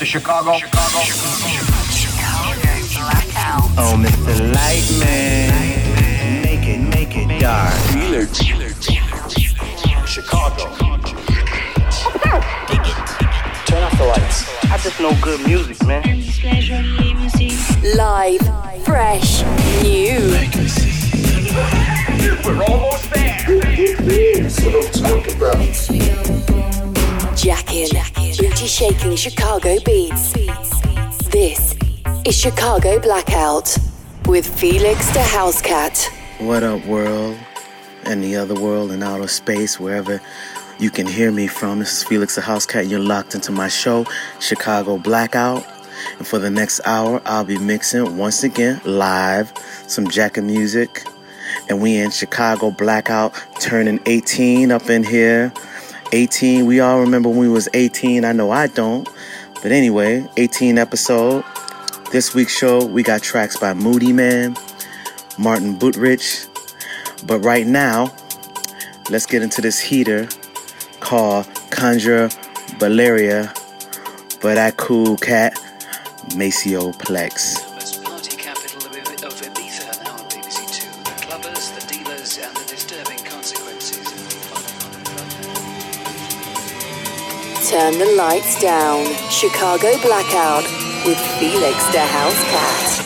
to Chicago. Chicago. Oh, Mr. Lightman, make it, make it dark. Chicago. Turn off the lights. I just know good music, man. Live, fresh, new. We're almost there. Jacking, booty shaking Chicago beats. This is Chicago Blackout with Felix the Housecat. What up, world? And the other world and outer space, wherever you can hear me from. This is Felix the Housecat. You're locked into my show, Chicago Blackout. And for the next hour, I'll be mixing once again live some jacking music. And we in Chicago Blackout, turning 18 up in here. 18, we all remember when we was 18. I know I don't. But anyway, 18 episode. This week's show, we got tracks by Moodymann, Martin Buttrich. But right now, let's get into this heater called Conjure Balearia but that cool cat, Maceo Plex. Turn the lights down. Chicago Blackout with Felix the Housecat. Chicago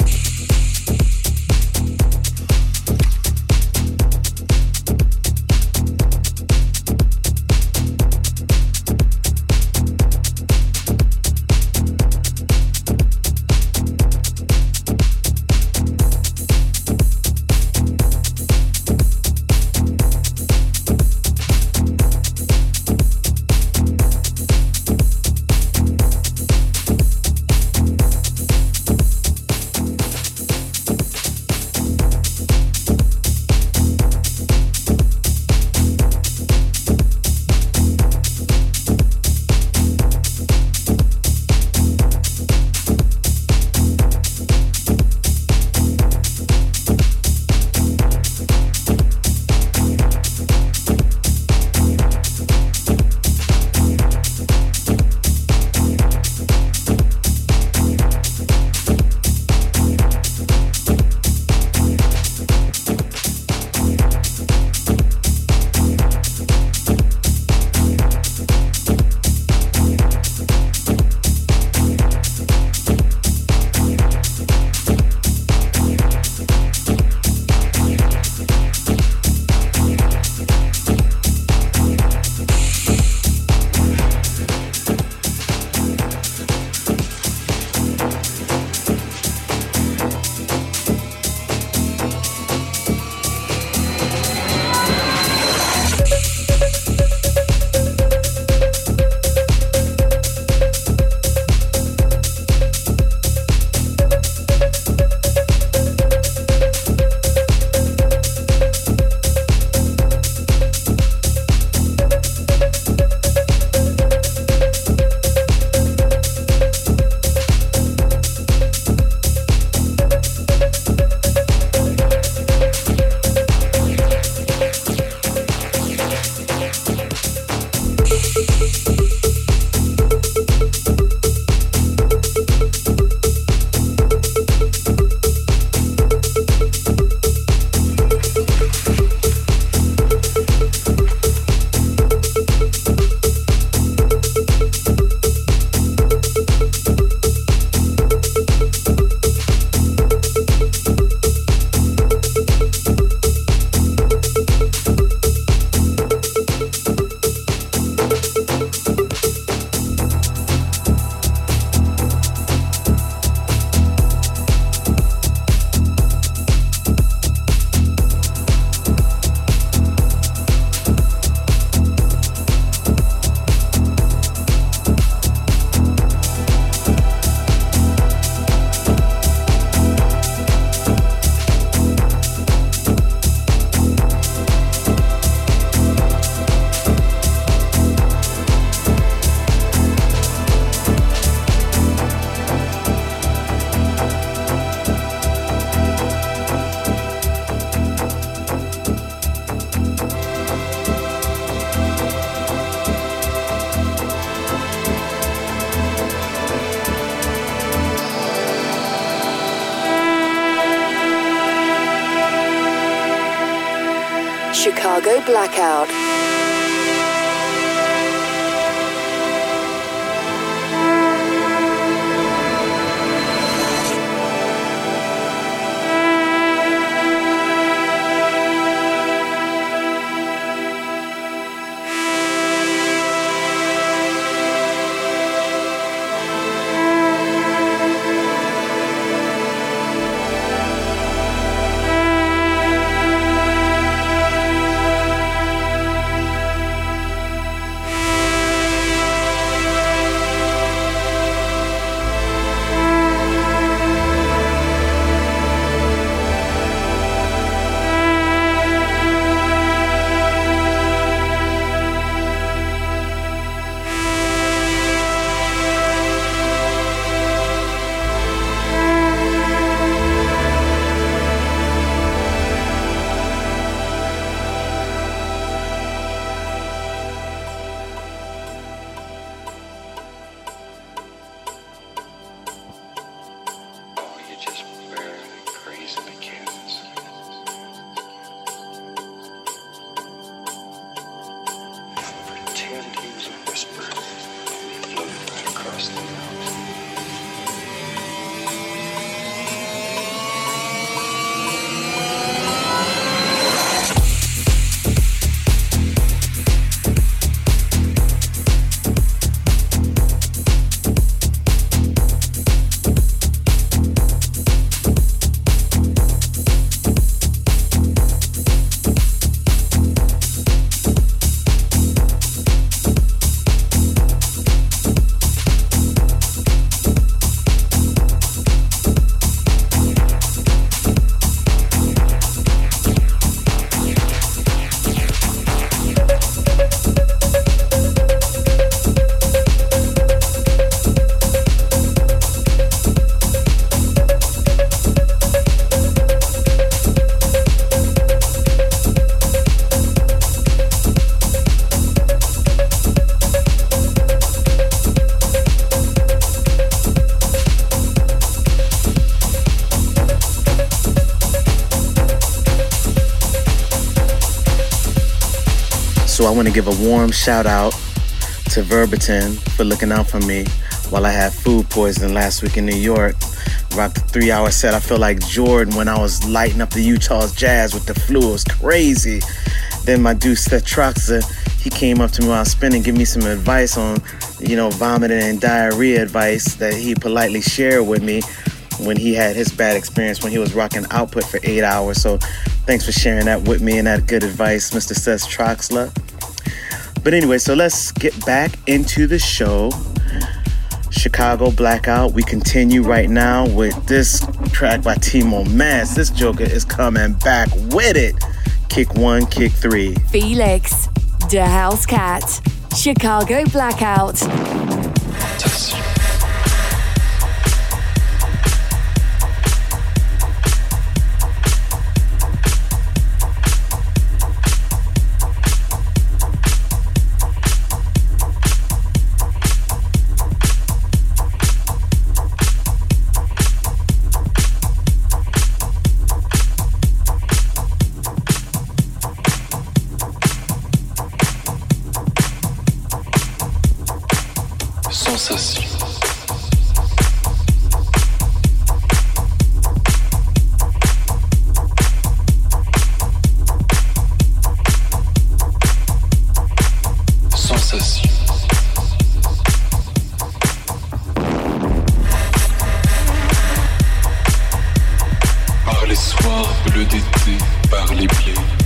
want to give a warm shout out to Verbatim for looking out for me while I had food poisoning last week in New York. Rocked a three hour set. I feel like Jordan when I was lighting up the Utah's Jazz with the flu. It was crazy. Then my dude Seth Troxler, he came up to me while I was spinning, give me some advice on, you know, vomiting and diarrhea advice that he politely shared with me when he had his bad experience when he was rocking output for eight hours. So thanks for sharing that with me and that good advice, Mr. Seth Troxler. But anyway, so let's get back into the show. Chicago Blackout. We continue right now with this track by Timo Maas. This Joker is coming back with it. Kick one, kick three. Felix, the House Cat, Chicago Blackout. Les soirs bleus d'été, par les blés.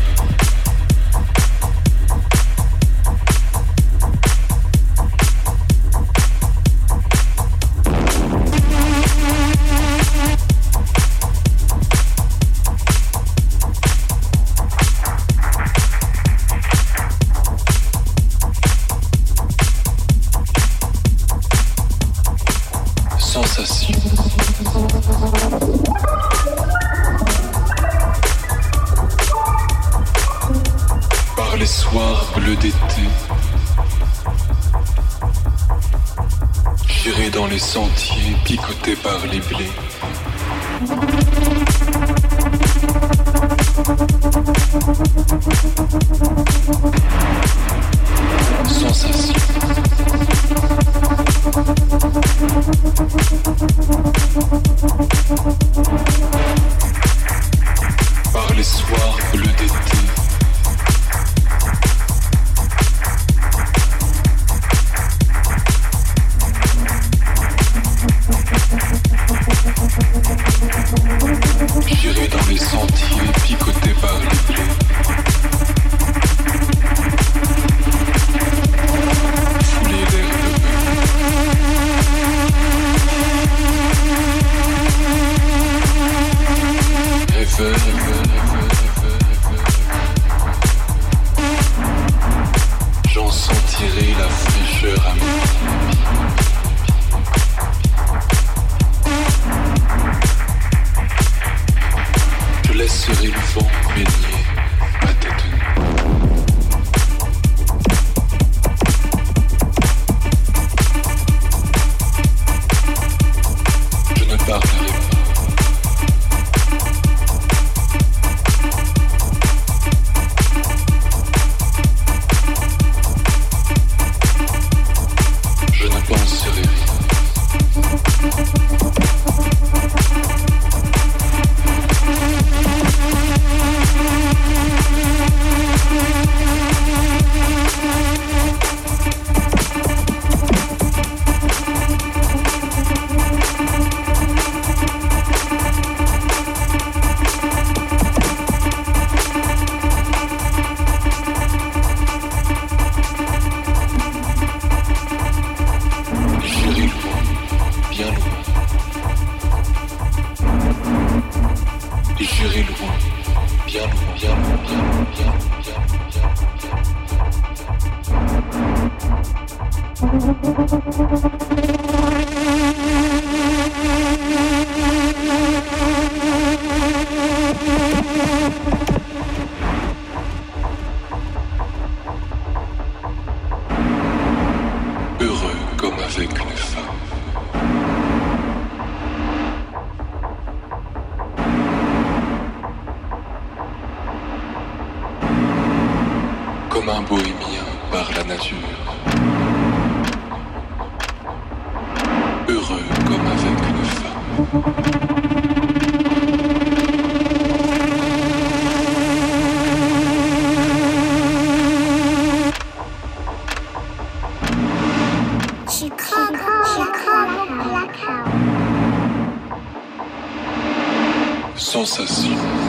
sensation.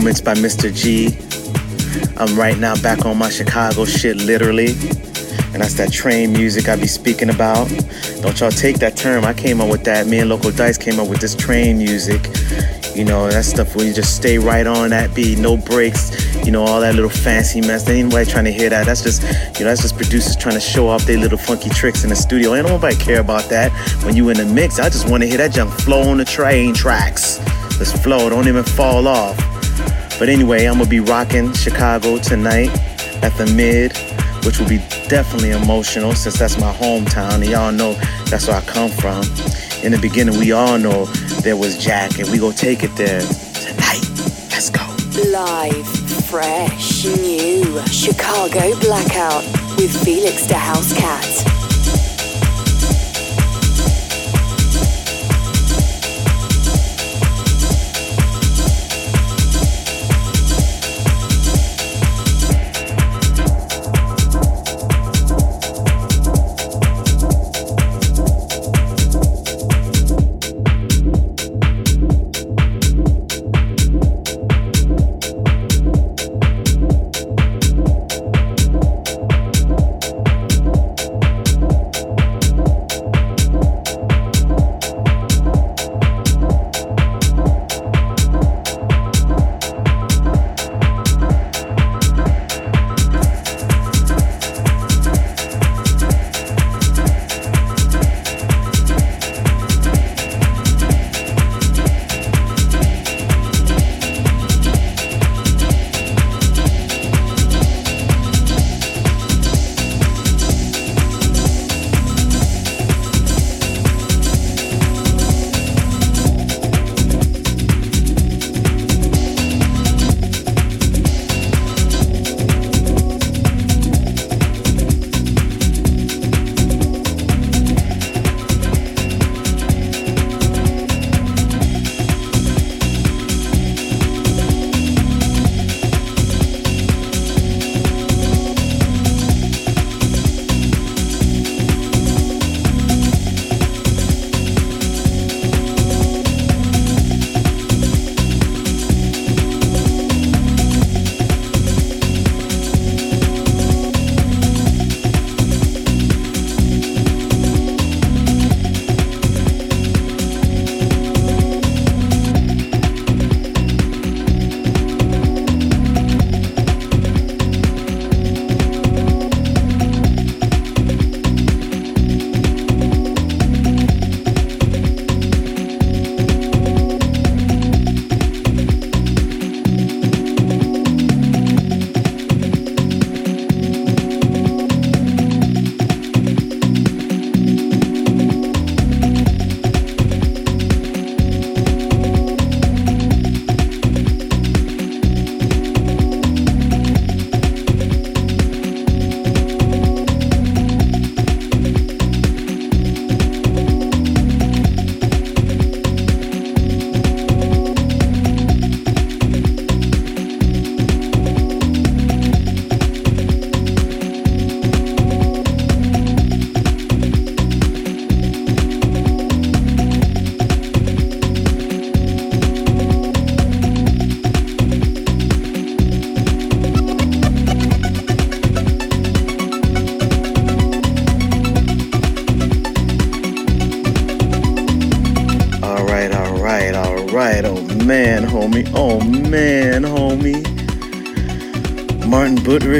Moments by Mr. G. I'm right now back on my Chicago shit, literally. And that's that train music I be speaking about. Don't y'all take that term. I came up with that. Me and Loco Dice came up with this train music. You know, that stuff where you just stay right on that beat, no breaks, you know, all that little fancy mess. Ain't nobody trying to hear that. That's just, you know, that's just producers trying to show off their little funky tricks in the studio. Ain't nobody care about that. When you in the mix, I just want to hear that junk flow on the train tracks. Let's flow, don't even fall off. But anyway, I'm gonna be rocking Chicago tonight at the Mid, which will be definitely emotional since that's my hometown. And y'all know that's where I come from. In the beginning, we all know there was Jack, and we go take it there tonight. Let's go. Live, fresh, new Chicago Blackout with Felix the House Cat.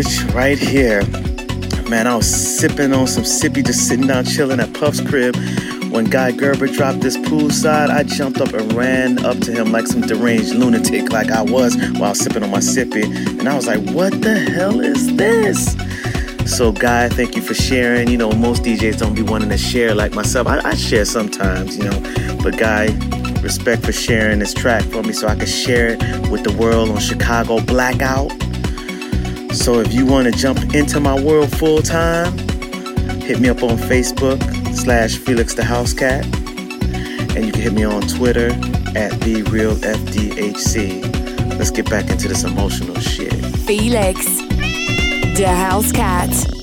Buttrich right here. Man, I was sipping on some sippy, just sitting down chilling at Puff's crib. When Guy Gerber dropped this poolside, I jumped up and ran up to him like some deranged lunatic, like I was while sipping on my sippy. And I was like, what the hell is this? So, Guy, thank you for sharing. You know, most DJs don't be wanting to share like myself. I, I share sometimes, you know. But, Guy, respect for sharing this track for me so I can share it with the world on Chicago Blackout. So, if you want to jump into my world full time, hit me up on Facebook slash Felix the House Cat. And you can hit me on Twitter at the real FDHC. Let's get back into this emotional shit. Felix the House Cat.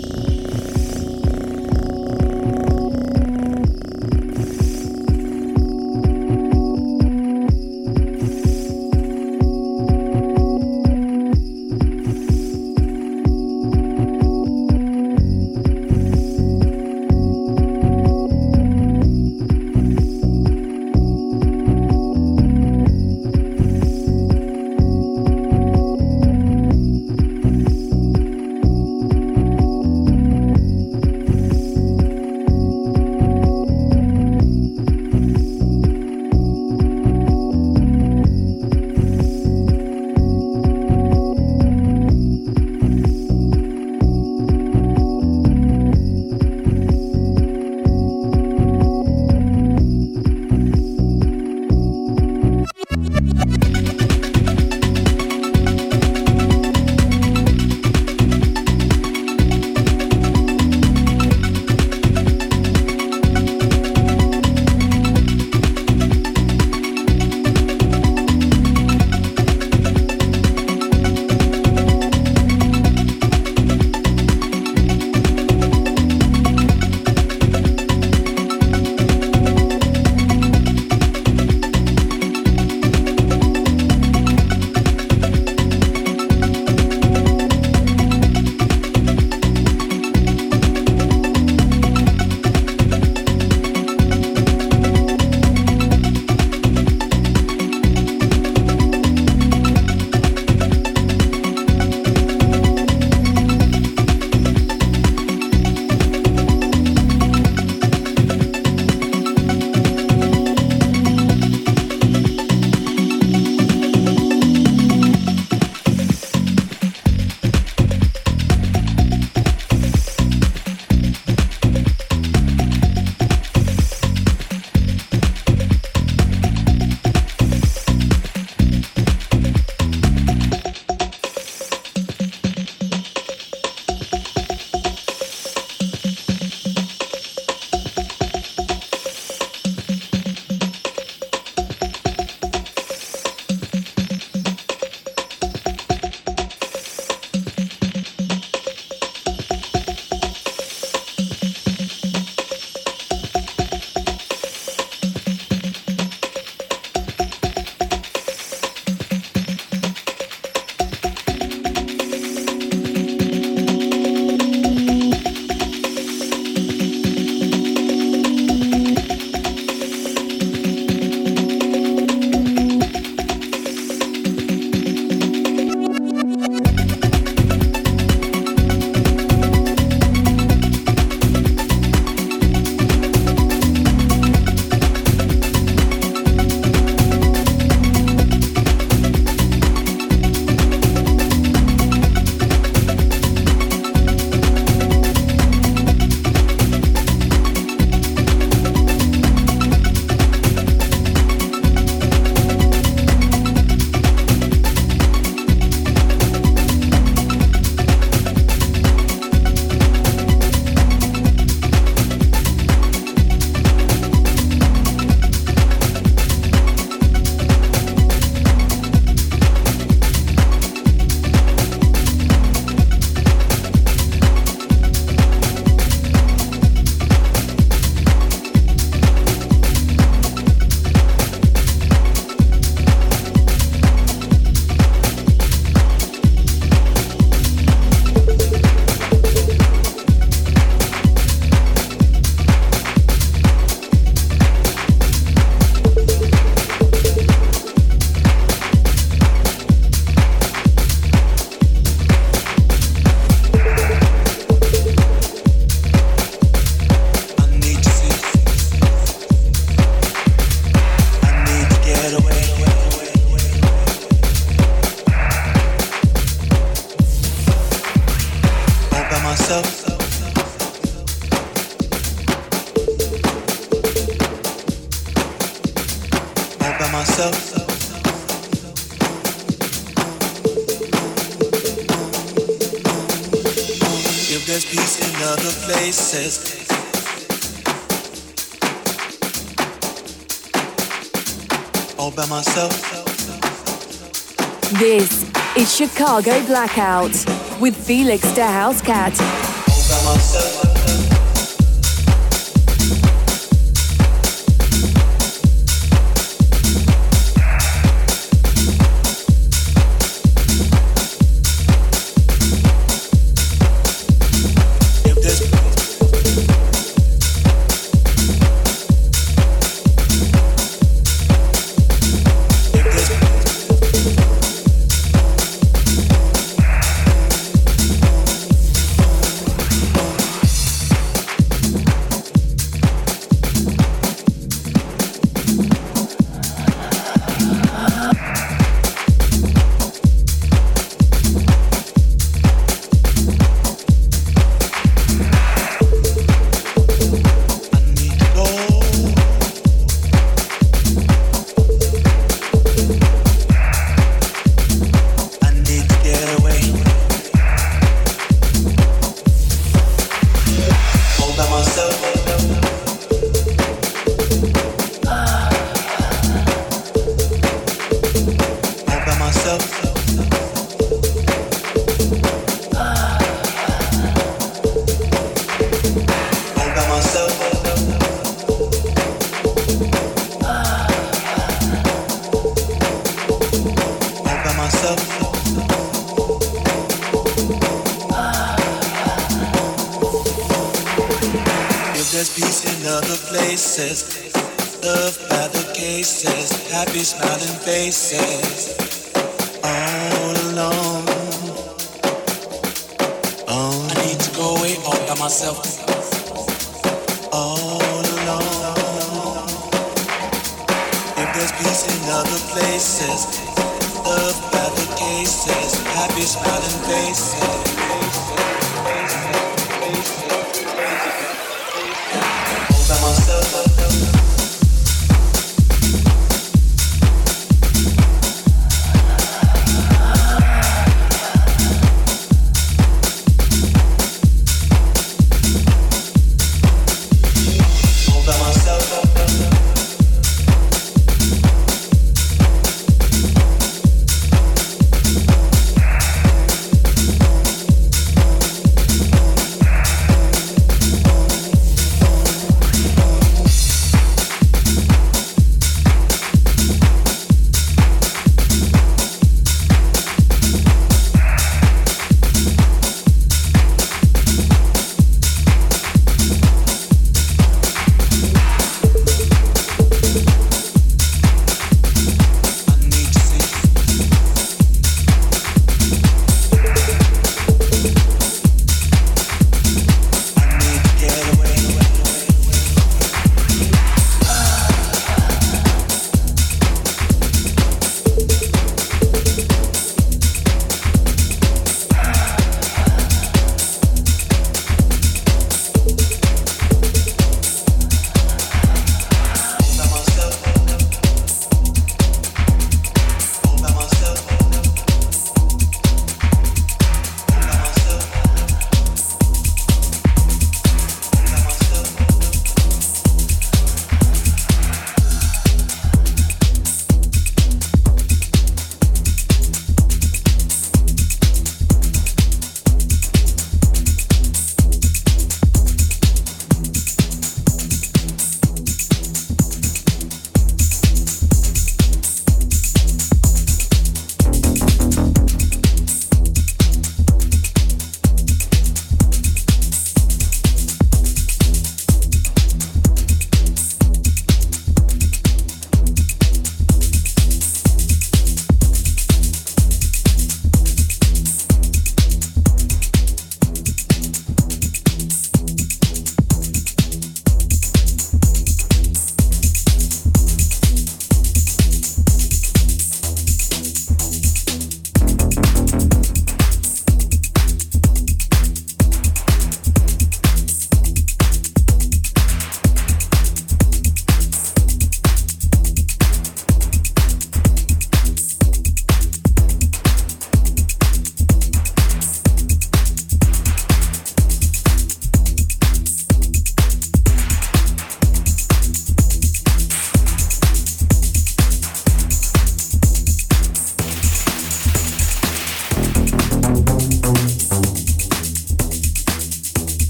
Chicago Blackout with Felix the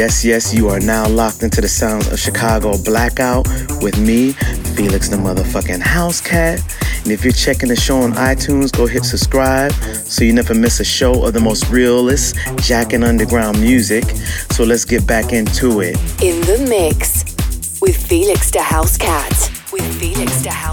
yes, yes, you are now locked into the sounds of Chicago Blackout with me, Felix the motherfucking House Cat. And if you're checking the show on iTunes, go hit subscribe so you never miss a show of the most realist Jack and Underground music. So, let's get back into it. In the mix with Felix the House Cat. With Felix the House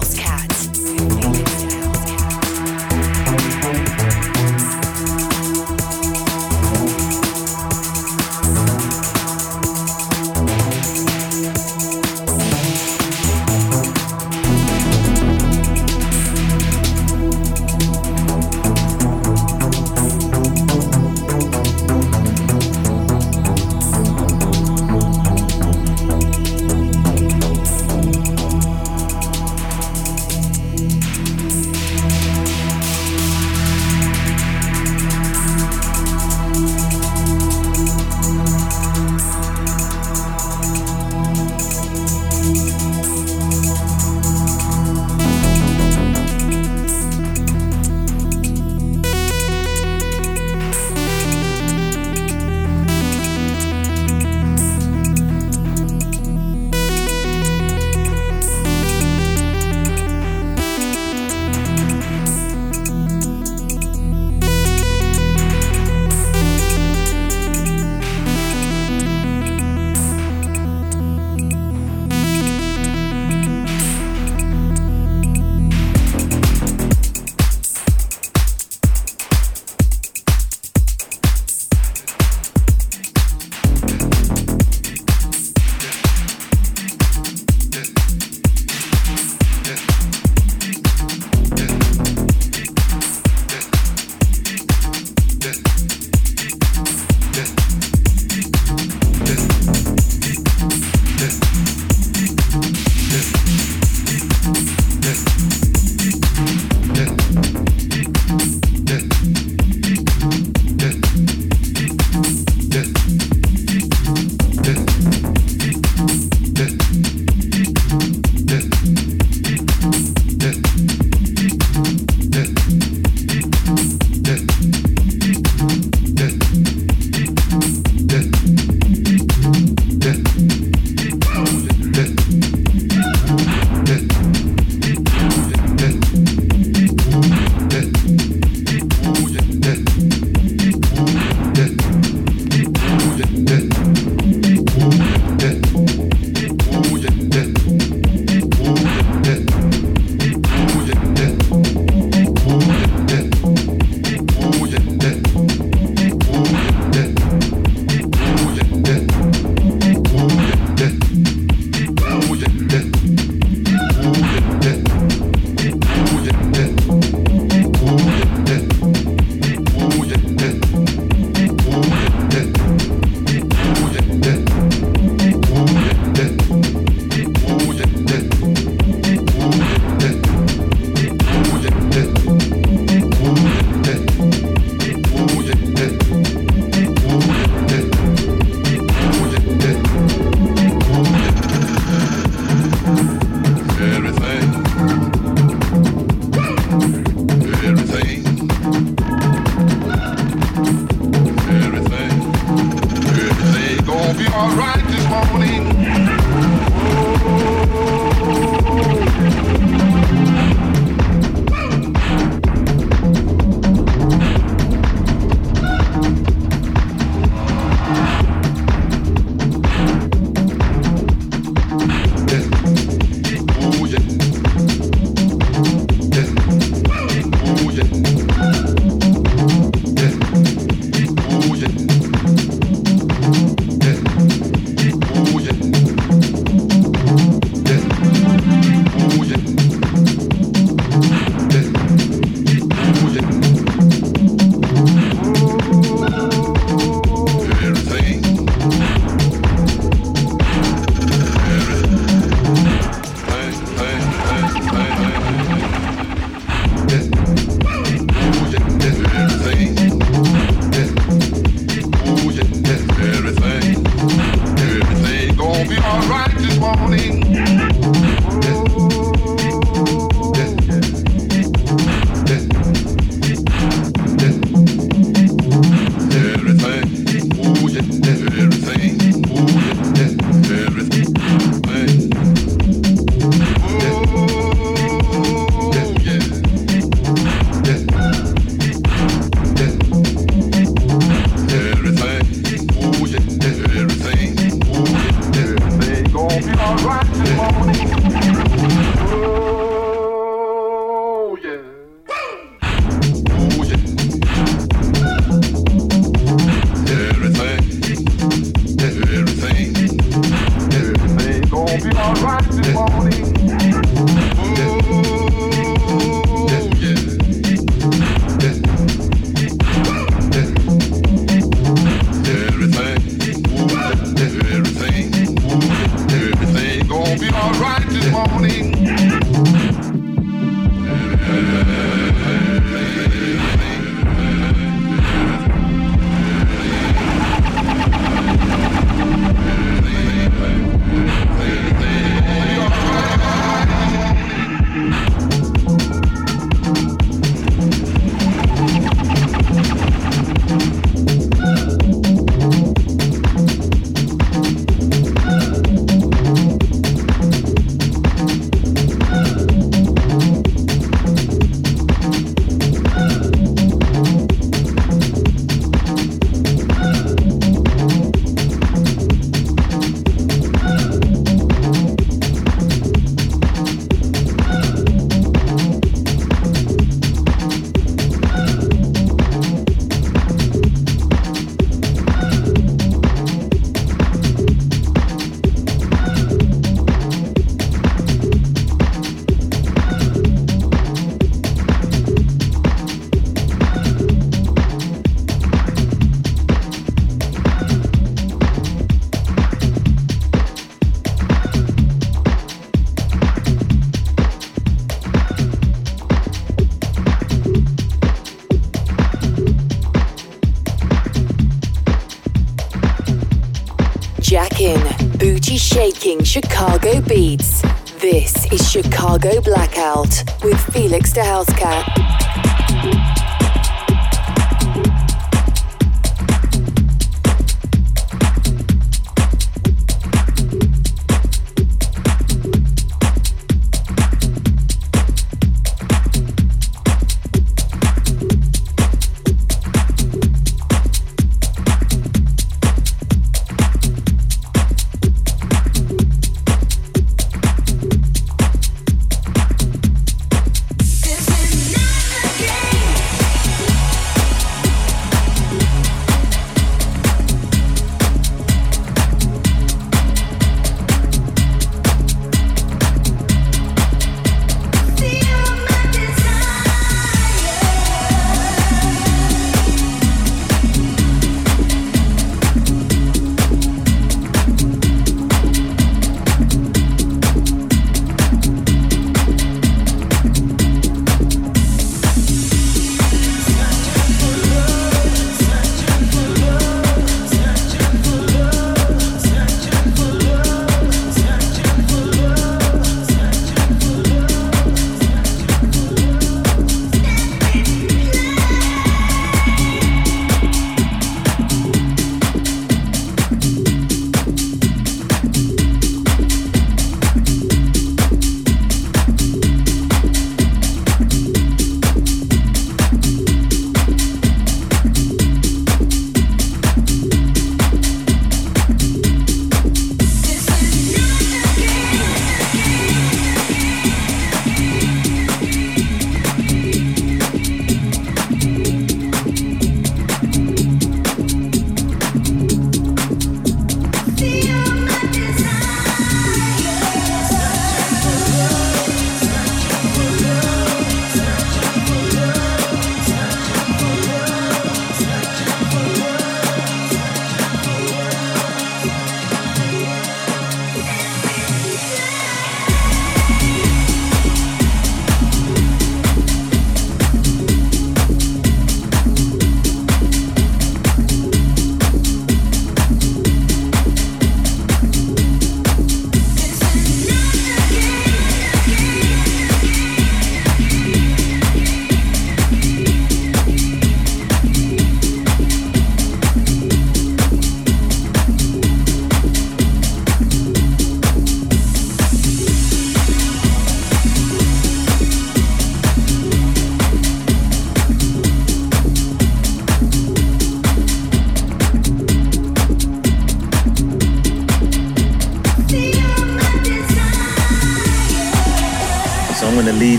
Chicago beats. This is Chicago Blackout with Felix the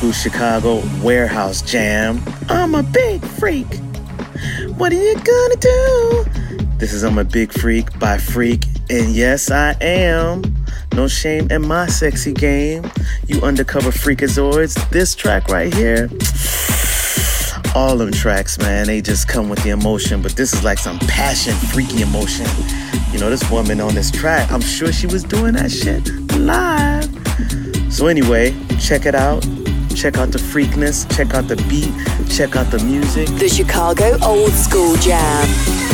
school Chicago warehouse jam. I'm a big freak. What are you gonna do? This is I'm a Big Freak by Freak, and yes, I am. No shame in my sexy game. You undercover freakazoids. This track right here, all them tracks, man, they just come with the emotion, but this is like some passion, freaky emotion. You know, this woman on this track, I'm sure she was doing that shit live. So, anyway, check it out. Check out the freakness, check out the beat, check out the music. The Chicago Old School Jam.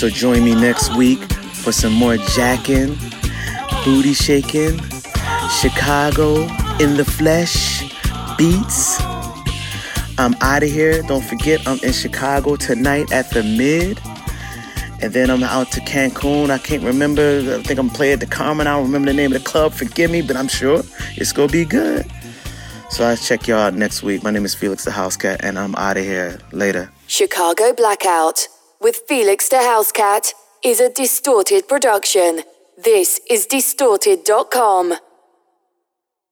So join me next week for some more jacking, booty shaking, Chicago in the flesh beats. I'm out of here. Don't forget, I'm in Chicago tonight at the Mid. And then I'm out to Cancun. I can't remember. I think I'm playing at the Carmen. I don't remember the name of the club. Forgive me, but I'm sure it's going to be good. So I'll check y'all out next week. My name is Felix the House Cat, and I'm out of here. Later. Chicago Blackout with Felix the Housecat is a distorted production. This is distorted.com.